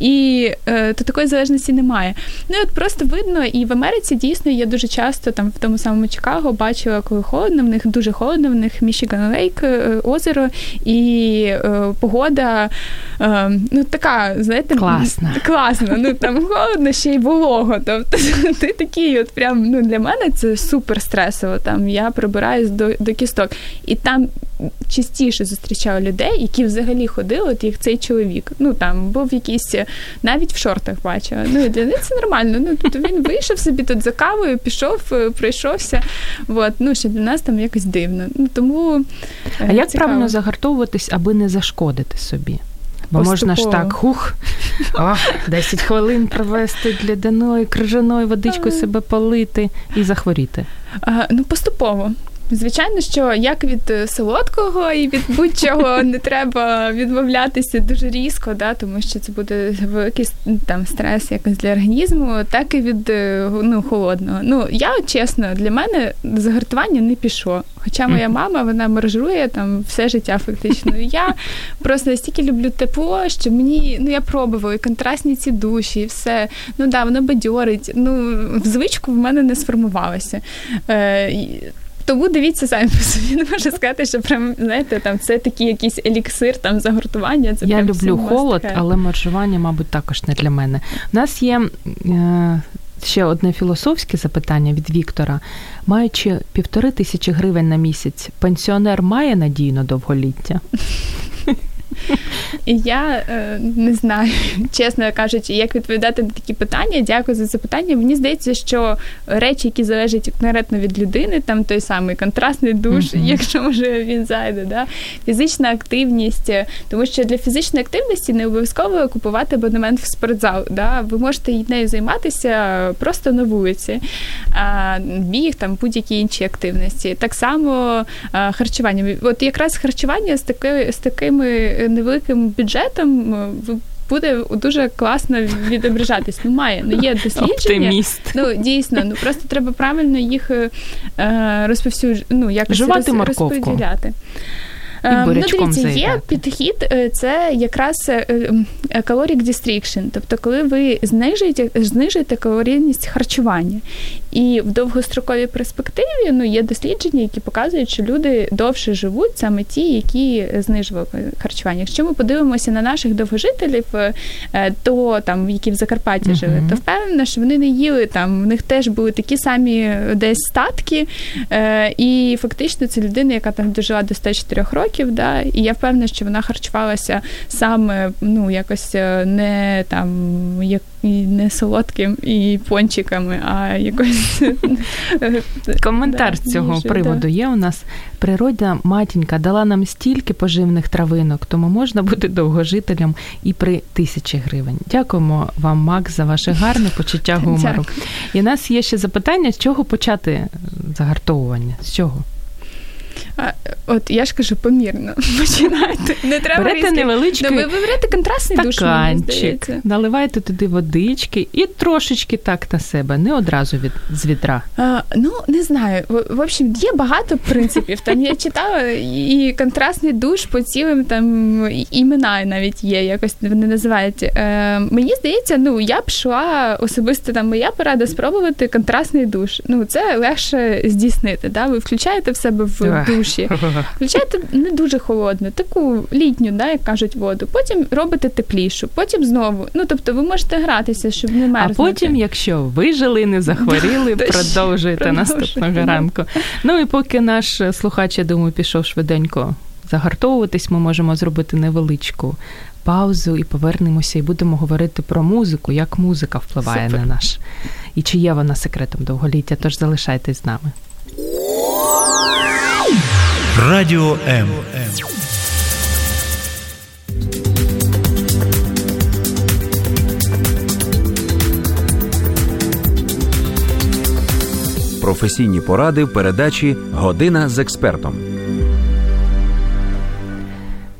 і е, то такої залежності немає. Ну і от просто видно, і в Америці дійсно є дуже часто там в тому самому Чикаго бачила, коли холодно, в них дуже холодно, в них Мішіган Лейк, е, озеро, і е, погода е, ну така, знаєте, Класно. Класно. Ну там холодно, ще й волого. Тобто ти такий, от прям ну для мене це супер стресово. Там я прибираюсь до до кісток. І там частіше зустрічала людей, які взагалі ходили, от як цей чоловік. Ну там був якийсь, навіть в шортах бачила. Ну і для них це нормально. Ну тобто він вийшов собі тут за кавою, пішов, е, пройшовся. От, ну ще для нас там якось дивно. Ну тому а е, як цікаво. правильно загартовуватись, аби не зашкодити собі? Бо Поступово. можна ж так, хух, о, 10 хвилин провести для даної крижаною водичкою себе полити і захворіти. А, Ну, поступово. Звичайно, що як від е, солодкого і від будь-чого не треба відмовлятися дуже різко, да, тому що це буде великий там стрес якось для організму, так і від е, ну, холодного. Ну я чесно, для мене загартування не пішло. Хоча моя мама вона мержує там все життя фактично. І Я просто настільки люблю тепло, що мені ну я пробувала і контрастні ці душі, і все. Ну да, воно бадьорить. Ну в звичку в мене не сформувалося. Е, тому дивіться самі по собі. Не можу сказати, що прям знаєте, там це такий якийсь еліксир, там загортування. Це я прям люблю холод, таке. але маржування, мабуть, також не для мене. У нас є е, ще одне філософське запитання від Віктора. Маючи півтори тисячі гривень на місяць, пенсіонер має надію на довголіття? Я е, не знаю, чесно кажучи, як відповідати на такі питання. Дякую за запитання. Мені здається, що речі, які залежать конкретно від людини, там той самий контрастний душ, mm-hmm. якщо може він зайде, да? фізична активність, тому що для фізичної активності не обов'язково купувати абонемент в спортзал. Да? Ви можете нею займатися просто на вулиці, а, біг, там будь-які інші активності. Так само а, харчування. От якраз харчування з таки, з такими невеликим бюджетом буде дуже класно відображатись. Ну, має, ну є дослідження. Оптиміст. Ну, дійсно, ну просто треба правильно їх е, розповсюджувати, ну, якось Жувати роз, розподіляти. І ну, дивіться, є підхід, це якраз caloric restriction, тобто коли ви знижуєте знижуєте калорійність харчування. І в довгостроковій перспективі ну, є дослідження, які показують, що люди довше живуть саме ті, які знижували харчування. Якщо ми подивимося на наших довгожителів, то там, які в Закарпатті uh-huh. жили, то впевнена, що вони не їли там, в них теж були такі самі десь статки, і фактично це людина, яка там дожила до 104 років років, да, і я впевнена, що вона харчувалася саме ну, якось не там як і не солодким і пончиками, а якось коментар з цього приводу є у нас. Природна матінка дала нам стільки поживних травинок, тому можна бути довгожителем і при тисячі гривень. Дякуємо вам, Макс, за ваше гарне почуття гумору. І у нас є ще запитання, з чого почати загартовування? З чого? А, От я ж кажу, помірно починайте. Не треба Берете різки. невеличкий ну, ви, ви берете контрастний душ, наливайте туди водички і трошечки так на себе, не одразу від з вітра. А, ну не знаю. В, в общем, є багато принципів. Там я читала і контрастний душ по цілим там імена навіть є, якось вони називають. Е, Мені здається, ну я б йшла особисто там моя порада спробувати контрастний душ. Ну це легше здійснити. Да? Ви включаєте в себе в душі. Включаєте не дуже холодну, таку літню, да, як кажуть, воду. Потім робите теплішу, потім знову. Ну тобто, ви можете гратися, щоб не мерзнути. А потім, якщо вижили, не захворіли, продовжуєте наступного ранку. Ну і поки наш слухач, я думаю, пішов швиденько загартовуватись, ми можемо зробити невеличку. Паузу і повернемося, і будемо говорити про музику, як музика впливає Супер. на наш і чи є вона секретом довголіття. Тож залишайтесь з нами. Радіо М. Професійні поради в передачі Година з експертом.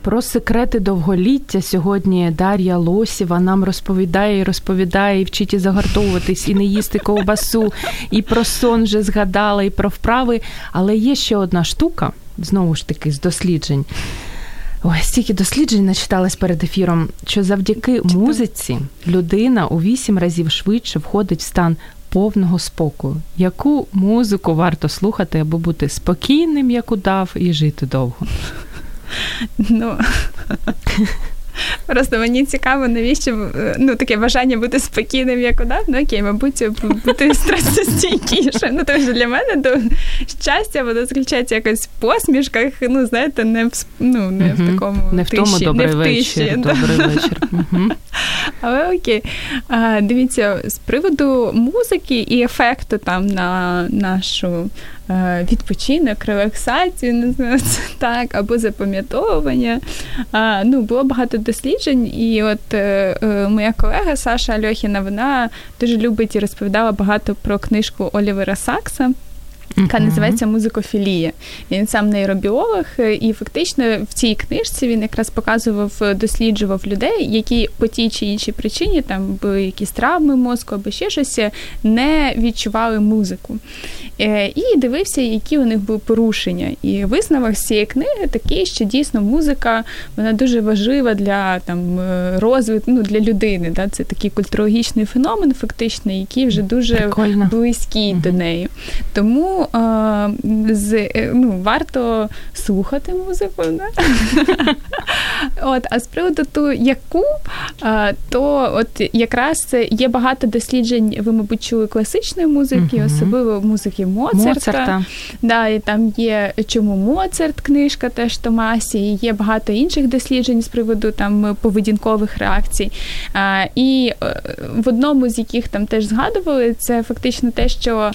Про секрети довголіття сьогодні Дар'я Лосєва нам розповідає і розповідає, і вчить і загартовуватись, і не їсти ковбасу, і про сон вже згадала, і про вправи. Але є ще одна штука, знову ж таки, з досліджень. Ой, стільки досліджень начиталась перед ефіром, що завдяки музиці людина у вісім разів швидше входить в стан повного спокою. Яку музику варто слухати, аби бути спокійним, як удав, і жити довго? Ну просто мені цікаво, навіщо ну таке бажання бути спокійним, як удав. Ну окей, мабуть, бути стресостійкіше. Ну тому що для мене до щастя воно заключається якось в посмішках. Ну знаєте, не в ну не в такому не в тиші, добрий не в тиші, вечір. Добрий вечір. Але окей, а, дивіться, з приводу музики і ефекту там на нашу е, відпочинок, релаксацію, не знаю, це так, або запам'ятовування. Ну, Було багато досліджень, і от е, е, моя колега Саша Альохіна, вона дуже любить і розповідала багато про книжку Олівера Сакса. Яка називається музикофілія. Він сам нейробіолог, е, і фактично в цій книжці він якраз показував, е, досліджував людей, які по тій чи іншій причині там були якісь травми мозку або ще щось, е, не відчували музику. І дивився, які у них були порушення. І висновок з цієї книги такий, що дійсно музика вона дуже важлива для там розвитку ну, для людини. Да? Це такий культурологічний феномен, фактично, який вже дуже Прикольно. близький угу. до неї. Тому з, е, ну, варто слухати музику. Да? От, А з приводу ту, яку, то от якраз є багато досліджень, ви, мабуть, чули класичної музики, uh особливо музики Моцарта. Моцарта. Да, і Там є чому Моцарт, книжка теж Томасі, і є багато інших досліджень з приводу там поведінкових реакцій. І е, в одному з яких там теж згадували, це фактично те, що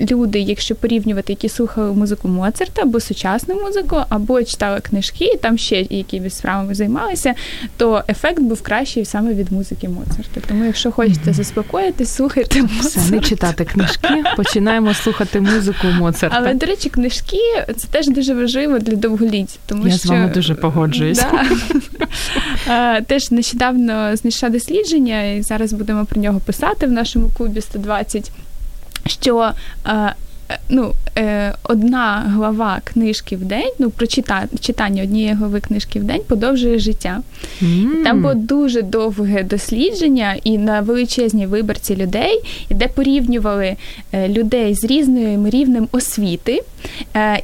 люди, якщо порівнювати, які слухали музику Моцарта або сучасну музику, або читали книжки, і там ще якимись справами займалися, то ефект був кращий саме від музики Моцарта. Тому, якщо хочете заспокоїтись, слухайте Моцарта. Все, не читати книжки, починаємо слухати музику Моцарта. Але, до речі, книжки це теж дуже важливо для довголіття. Тому Я що... з вами дуже погоджуюсь. Да. Теж нещодавно знайшла дослідження, і зараз будемо про нього писати в нашому клубі 120 що е, ну, е, одна глава книжки в день, ну про читання однієї глави книжки в день подовжує життя. Mm. Там було дуже довге дослідження, і на величезній виборці людей, де порівнювали е, людей з різним рівнем освіти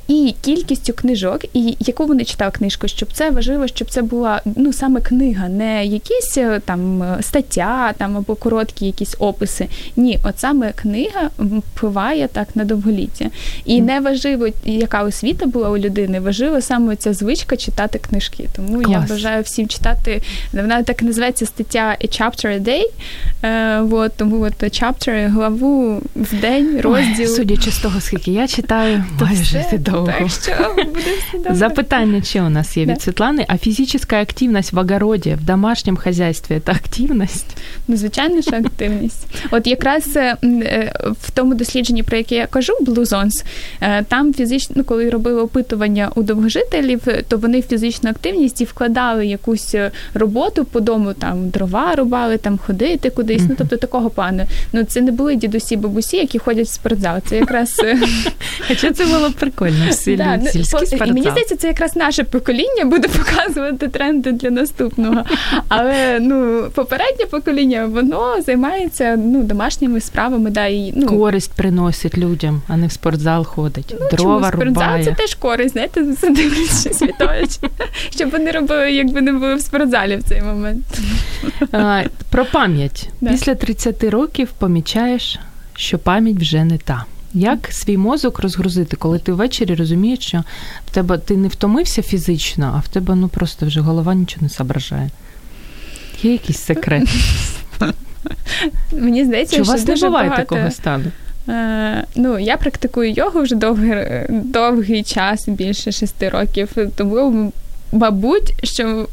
і кількістю книжок, і яку вони читали книжку, щоб це важливо, щоб це була ну саме книга, не якісь там стаття там або короткі якісь описи. Ні, от саме книга впливає так на довголіття довголіття. І не важливо, яка освіта була у людини, важливо саме ця звичка читати книжки. Тому Клас. я бажаю всім читати. Вона так називається стаття A Chapter a Day. Е, вот, тому от chapter, главу в день, розділ. Ой, судячи з того, скільки я читаю, майже все, довго. Так що буде все добре. Запитання, чи у нас є від Світлани, а фізична активність в огороді, в домашньому хазяйстві – це активність? Ну, звичайно, що активність. От якраз е, е, в тому дослідженні, про яке я кажу, Blue Zones, е, там фізично, ну, коли робили опитування у довгожителів, то вони в фізичну активність і вкладали якусь е, роботу по дому, там дрова рубали, там ходити кудись. Mm-hmm. Ну тобто такого плану. Ну це не були дідусі, бабусі, які ходять в спортзал. Це якраз е, Хоча це було прикольно. Сіль, да, ну, спортзал. Мені здається, це якраз наше покоління буде показувати тренди для наступного. Але ну попереднє покоління воно займається ну домашніми справами, да і ну користь приносить людям а не в спортзал ходить. Ну, Дрова чому? рубає. Спортзал це теж користь, знаєте, задивлюсь світович, щоб вони робили, якби не були в спортзалі в цей момент. А, Про пам'ять. Да. Після 30 років помічаєш, що пам'ять вже не та. Як свій мозок розгрузити, коли ти ввечері розумієш, що в тебе ти не втомився фізично, а в тебе ну просто вже голова нічого не зображає? Є якийсь секрет? Мені здається, що у вас не буває багато... такого стану. Е, ну, я практикую йогу вже довгий, довгий час, більше шести років, тому Мабуть, що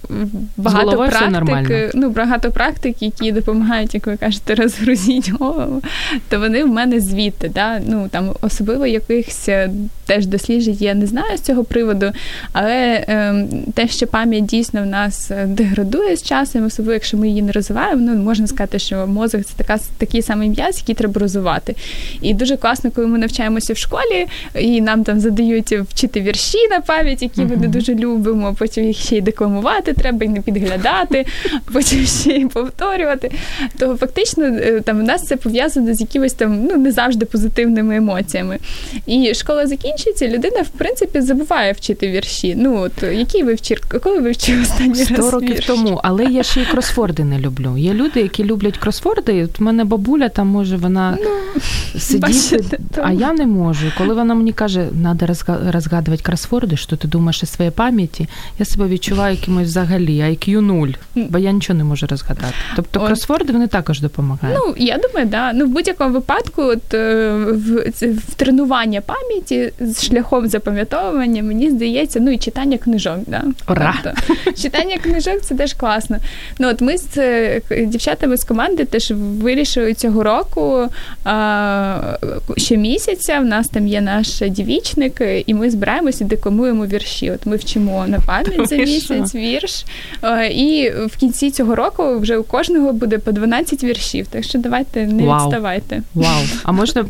багато практик, ну багато практик, які допомагають, як ви кажете, розгрузіть голову, то вони в мене звідти. Да? Ну там особливо якихось е, теж досліджень я не знаю з цього приводу, але е, те, що пам'ять дійсно в нас е, деградує з часом, особливо якщо ми її не розвиваємо, ну можна сказати, що мозок це така такий самий м'яз, який треба розвивати. І дуже класно, коли ми навчаємося в школі, і нам там задають вчити вірші на пам'ять, які ми не дуже любимо потім їх ще й декламувати треба, і не підглядати, потім ще й повторювати. То фактично е, там у нас це пов'язано з якимись там ну не завжди позитивними емоціями. І школа закінчується, людина в принципі забуває вчити вірші. Ну от які ви вчили, коли ви вчили останній раз 100 років вірш? тому, але я ще й кросфорди не люблю. Є люди, які люблять кросфорди. От у мене бабуля там може вона ну, сидіти, а я не можу. Коли вона мені каже, треба розгадувати кросфорди, що ти думаєш о своїй пам'яті, я себе відчуваю якимось взагалі, IQ 0, бо я нічого не можу розгадати. Тобто От. кросворди вони також допомагають. Ну, я думаю, да. Ну, в будь-якому випадку, от, е, в, в тренування пам'яті з шляхом запам'ятовування, мені здається, ну і читання книжок. Да. Ура! Тобто, читання книжок це теж класно. Ну, от ми з е, дівчатами з команди теж вирішили цього року а, щомісяця. В нас там є наш дівічник, і ми збираємося і декламуємо вірші. От ми вчимо на пам'ять за місяць вірш. Е, І в кінці цього року вже у кожного буде по 12 віршів. Так що давайте не Вау. відставайте. Вау. А можна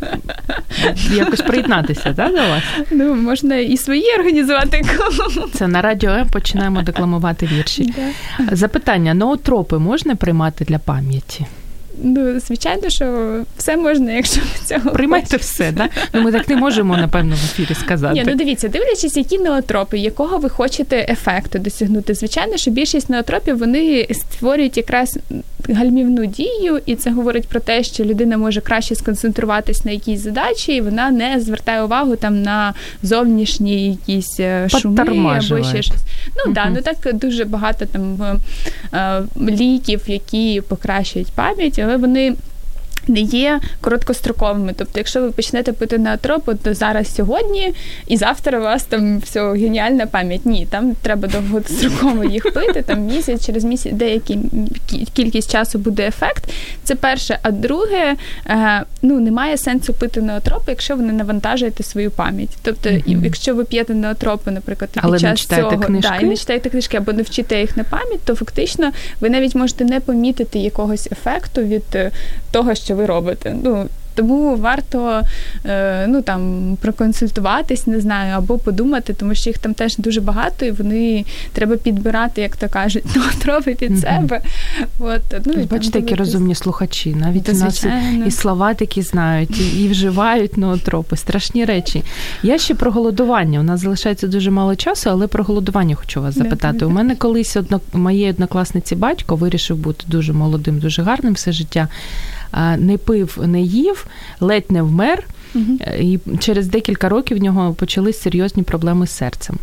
якось приєднатися да, до вас? Ну, можна і свої організувати. Це на радіо М починаємо декламувати вірші. Запитання: ноотропи можна приймати для пам'яті? Ну, звичайно, що все можна, якщо ви цього Приймайте все, да? Ну ми так не можемо, напевно, в ефірі сказати. Ні, ну дивіться, дивлячись, які неотропи, якого ви хочете ефекту досягнути. Звичайно, що більшість неотропів вони створюють якраз гальмівну дію, і це говорить про те, що людина може краще сконцентруватись на якійсь задачі, і вона не звертає увагу там на зовнішні якісь е, шуми або ще щось. Ну Мгм. да, ну так дуже багато там е, е, ліків, які покращують пам'ять, але вони. Не є короткостроковими. Тобто, якщо ви почнете пити неотроп, то зараз сьогодні і завтра у вас там все геніальна пам'ять. Ні, там треба довгостроково їх пити. Там місяць через місяць деякий кі- кількість часу буде ефект. Це перше. А друге, е, ну немає сенсу пити неотропи, якщо ви не навантажуєте свою пам'ять. Тобто, Мгм. якщо ви п'єте неотропи, наприклад, під Але не час читаєте цього книжки? Да, і не читаєте книжки або не вчите їх на пам'ять, то фактично ви навіть можете не помітити якогось ефекту від е, того, що ви робите. Ну тому варто е, ну там проконсультуватись, не знаю, або подумати, тому що їх там теж дуже багато, і вони треба підбирати, як то кажуть, ноотропи під Мгм. себе. От, ну, і Бачите, які розумні слухачі. Навіть у нас і слова такі знають, і, і вживають ноотропи. Страшні речі. Я ще про голодування. У нас залишається дуже мало часу, але про голодування хочу вас запитати. У мене колись одно, моєї однокласниці батько вирішив бути дуже молодим, дуже гарним все життя. Не пив, не їв, ледь не вмер. Е, І через декілька років в нього почались серйозні проблеми з серцем.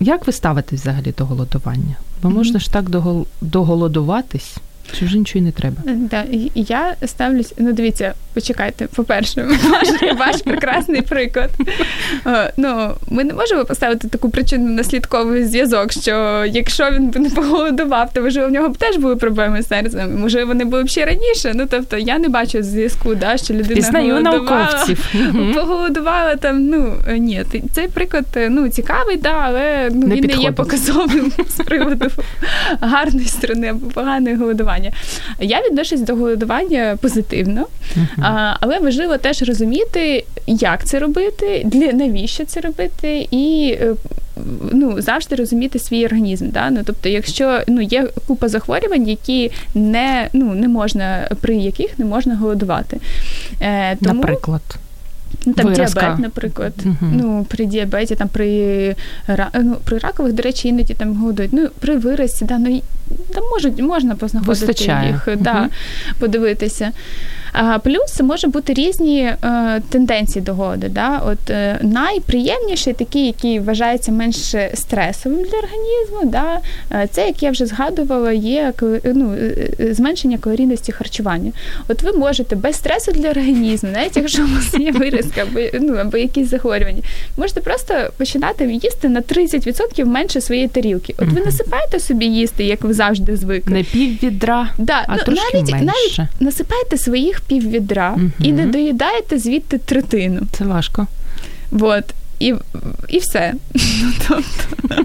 Як ви ставитесь взагалі до голодування? Бо можна ж так догол- доголодуватись, вже нічого не треба. Да, і і я ставлюсь. Ну, дивіться, почекайте. По-перше, ваш, ваш прекрасний приклад. Е, Ну, ми не можемо поставити таку причинно наслідковий зв'язок, що якщо він би не поголодував, то можливо в нього б теж були проблеми з серцем. Можливо, вони були б ще раніше. Ну тобто я не бачу зв'язку, да, що людина Пізнаю науковців. Поголодувала там. Ну е, ні, цей приклад е, ну цікавий, да, але ну Не він не є показовим з приводу гарної сторони або поганої голодування. Я відношусь до голодування позитивно, а, але важливо теж розуміти, як це робити, для навіщо це робити, і е, ну завжди розуміти свій організм. Да? Ну, тобто, якщо ну є купа захворювань, які не ну не можна при яких не можна голодувати. Е, тому, Наприклад. Ну, там Виразка. діабет, наприклад. Мгм. Ну, при діабеті, там при ну, при ракових, до речі, іноді там голодують. Ну, при виразці, да, ну, там можуть, можна познаходити Вистачає. їх, Мгм. да, подивитися. А, плюс можуть бути різні е, тенденції до голоду. Да? От, е, найприємніший, такий, який вважається менш стресовим для організму, да? е, це, як я вже згадувала, є ну, е, е, зменшення калорійності харчування. От ви можете без стресу для організму, навіть якщо у вас є виразка або, ну, або якісь захворювання, можете просто починати їсти на 30% менше своєї тарілки. От ви насипаєте собі їсти, як ви завжди звикли. Не пів відра, Да, а ну, трошки навіть, менше. навіть насипаєте своїх піввідра угу. і не доїдаєте звідти третину. Це важко. Вот. І, і все. Ну, тобто.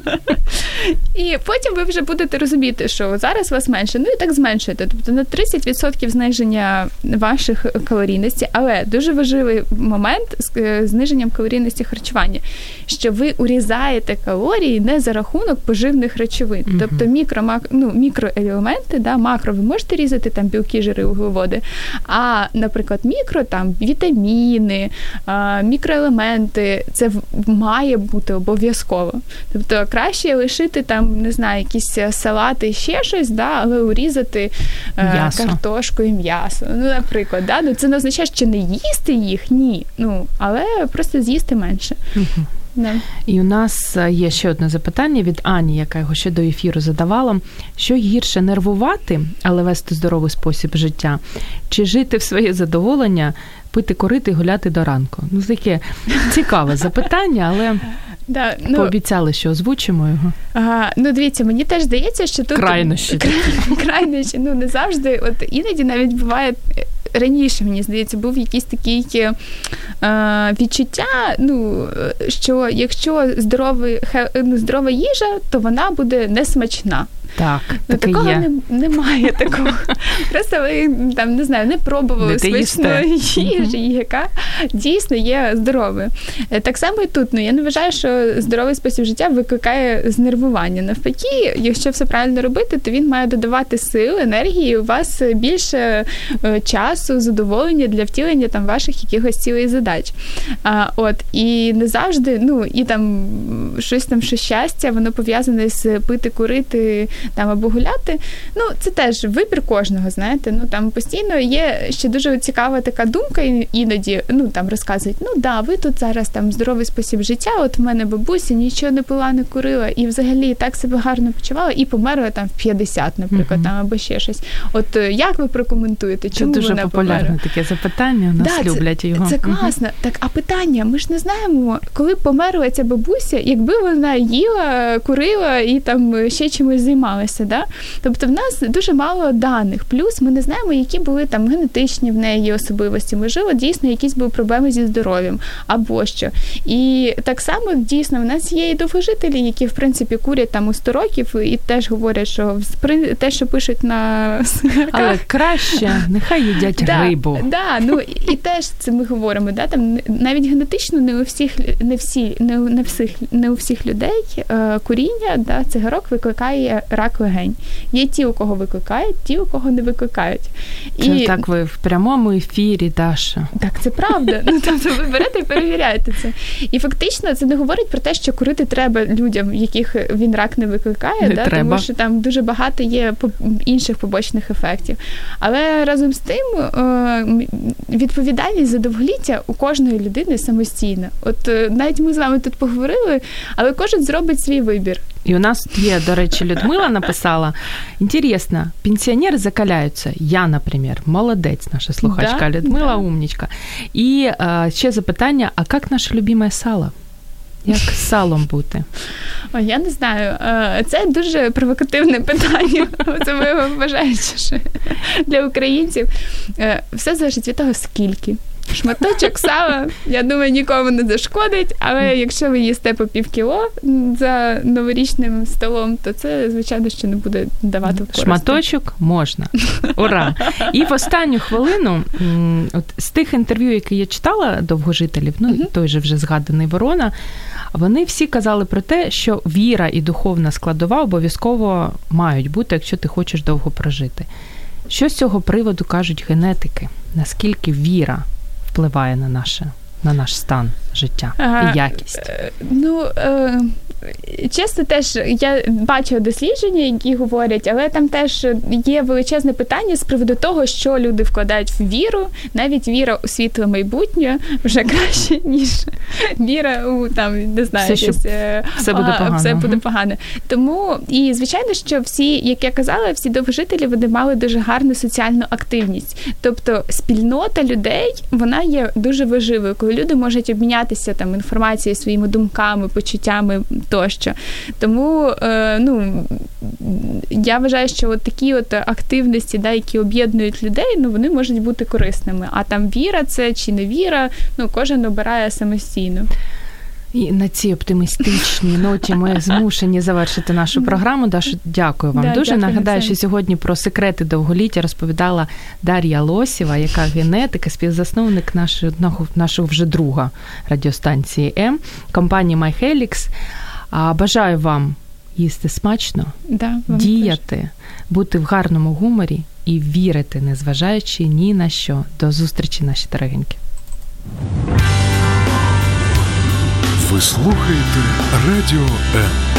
І потім ви вже будете розуміти, що зараз вас менше, ну і так зменшуєте. Тобто на 30% зниження ваших калорійності, але дуже важливий момент з е, зниженням калорійності харчування, що ви урізаєте калорії не за рахунок поживних речовин. Тобто мікро, мак, ну, мікроелементи, да, макро ви можете різати там білки, жири, вуглеводи, а, наприклад, мікро там вітаміни, мікроелементи, це в- має бути обов'язково. Тобто краще лишити там, не знаю, якісь е, салати, ще щось, да, але урізати е, картошку і м'ясо. Ну, наприклад, да? ну, це не означає, що не їсти їх, ні. Ну, але просто з'їсти менше. Да. І у нас е, є ще одне запитання від Ані, яка його ще до ефіру задавала. Що гірше нервувати, але вести здоровий спосіб життя, чи жити в своє задоволення, пити, корити, гуляти до ранку? Ну, таке цікаве запитання, але Да, ну, пообіцяли, що озвучимо його. А, ну, дивіться, мені теж здається, що тут Крайнощі крайнощі, ну не завжди. От іноді навіть буває раніше, мені здається, був якийсь такий е, відчуття. Ну що якщо здоровий ну, здорова їжа, то вона буде несмачна. Так, ну, таке такого є. Не, немає такого. Просто ви там не знаю, не пробували смачної їжі, яка дійсно є здоровою. Е, так само і тут. Ну я не вважаю, що здоровий спосіб життя викликає знервування. Навпаки, якщо все правильно робити, то він має додавати сил, енергії. У вас більше е, часу, задоволення для втілення там ваших якихось цілей задач. А, От і не завжди, ну і там щось там, що щастя, воно пов'язане з пити, курити там або гуляти. Ну, це теж вибір кожного, знаєте. Ну там постійно є ще дуже цікава така думка, іноді ну там розказують: ну да, ви тут зараз там здоровий спосіб життя. От в мене бабуся нічого не пила, не курила, і взагалі так себе гарно почувала, і померла там в 50, наприклад, uh-huh. там або ще щось. От е, як ви прокоментуєте? Чому це дуже вона популярне померла? таке запитання. У нас да, люблять це, його. Це класно. Uh-huh. Так, а питання: ми ж не знаємо, коли померла ця бабуся, якби вона їла, курила і там ще чимось займалася. Да? Тобто в нас дуже мало даних. Плюс ми не знаємо, які були там генетичні в неї особливості. Можливо, дійсно якісь були проблеми зі здоров'ям або що. І так само дійсно в нас є і довгожителі, які в принципі курять там у 100 років і теж говорять, що те, що пишуть на але краще, нехай їдять да, рибу. Да, ну і теж це ми говоримо. Да, там навіть генетично не у всіх, не всі, не у не всіх, не у всіх людей е, куріння да, цигарок викликає рак легень. Є ті, у кого викликають, ті, у кого не викликають. Це і... так ви в прямому ефірі, Даша. Так, це правда. Ну тобто ви берете і перевіряєте це. І фактично це не говорить про те, що курити треба людям, яких він рак не викликає, не да, треба. тому що там дуже багато є інших побочних ефектів. Але разом з тим е, відповідальність за довголіття у кожної людини самостійна. От е, навіть ми з вами тут поговорили, але кожен зробить свій вибір. І у нас є, до речі, Людмила написала: Інтересно, пенсіонери закаляються. Я, наприклад, молодець, наша слухачка да? Людмила, да. умнічка. І е, ще запитання: а як наше любиме сало? Як з салом бути? О, я не знаю. Це дуже провокативне питання. Це ви вважаєте, що для українців все залежить від того, скільки. Шматочок сала, я думаю, нікому не зашкодить, але якщо ви їсте по пів кіло за новорічним столом, то це, звичайно, що не буде давати користі. Шматочок можна. Ура! І в останню хвилину, от з тих інтерв'ю, які я читала довгожителів, ну uh-huh. той же вже згаданий Ворона, вони всі казали про те, що віра і духовна складова обов'язково мають бути, якщо ти хочеш довго прожити. Що з цього приводу кажуть генетики? Наскільки віра впливає на наше, на наш стан життя і якість? Ну е, чесно, теж я бачила дослідження, які говорять, але там теж є величезне питання з приводу того, що люди вкладають в віру, навіть віра у світле майбутнє вже краще, ніж віра у там не знаю, все, десь, все буде погано. Все буде погано. Тому і звичайно, що всі, як я казала, всі довгожителі вони мали дуже гарну соціальну активність. Тобто спільнота людей вона є дуже важливою, коли люди можуть обмінятися там інформацією, своїми думками, почуттями тощо. Тому е, ну, я вважаю, що от такі от активності, да, які об'єднують людей, ну вони можуть бути корисними. А там віра це чи не віра, ну кожен обирає самостійно. І на цій оптимістичній ноті ми змушені завершити нашу програму. Дашу, дякую вам да, дуже. Дякую, Нагадаю, що сьогодні про секрети довголіття розповідала Дар'я Лосєва, яка генетика, співзасновник нашого нашого вже друга радіостанції М компанії MyHelix. А бажаю вам їсти смачно, да, діяти, теж. бути в гарному гуморі і вірити, незважаючи ні на що. До зустрічі, наші дорогенькі. Ви слухаєте Радіо М.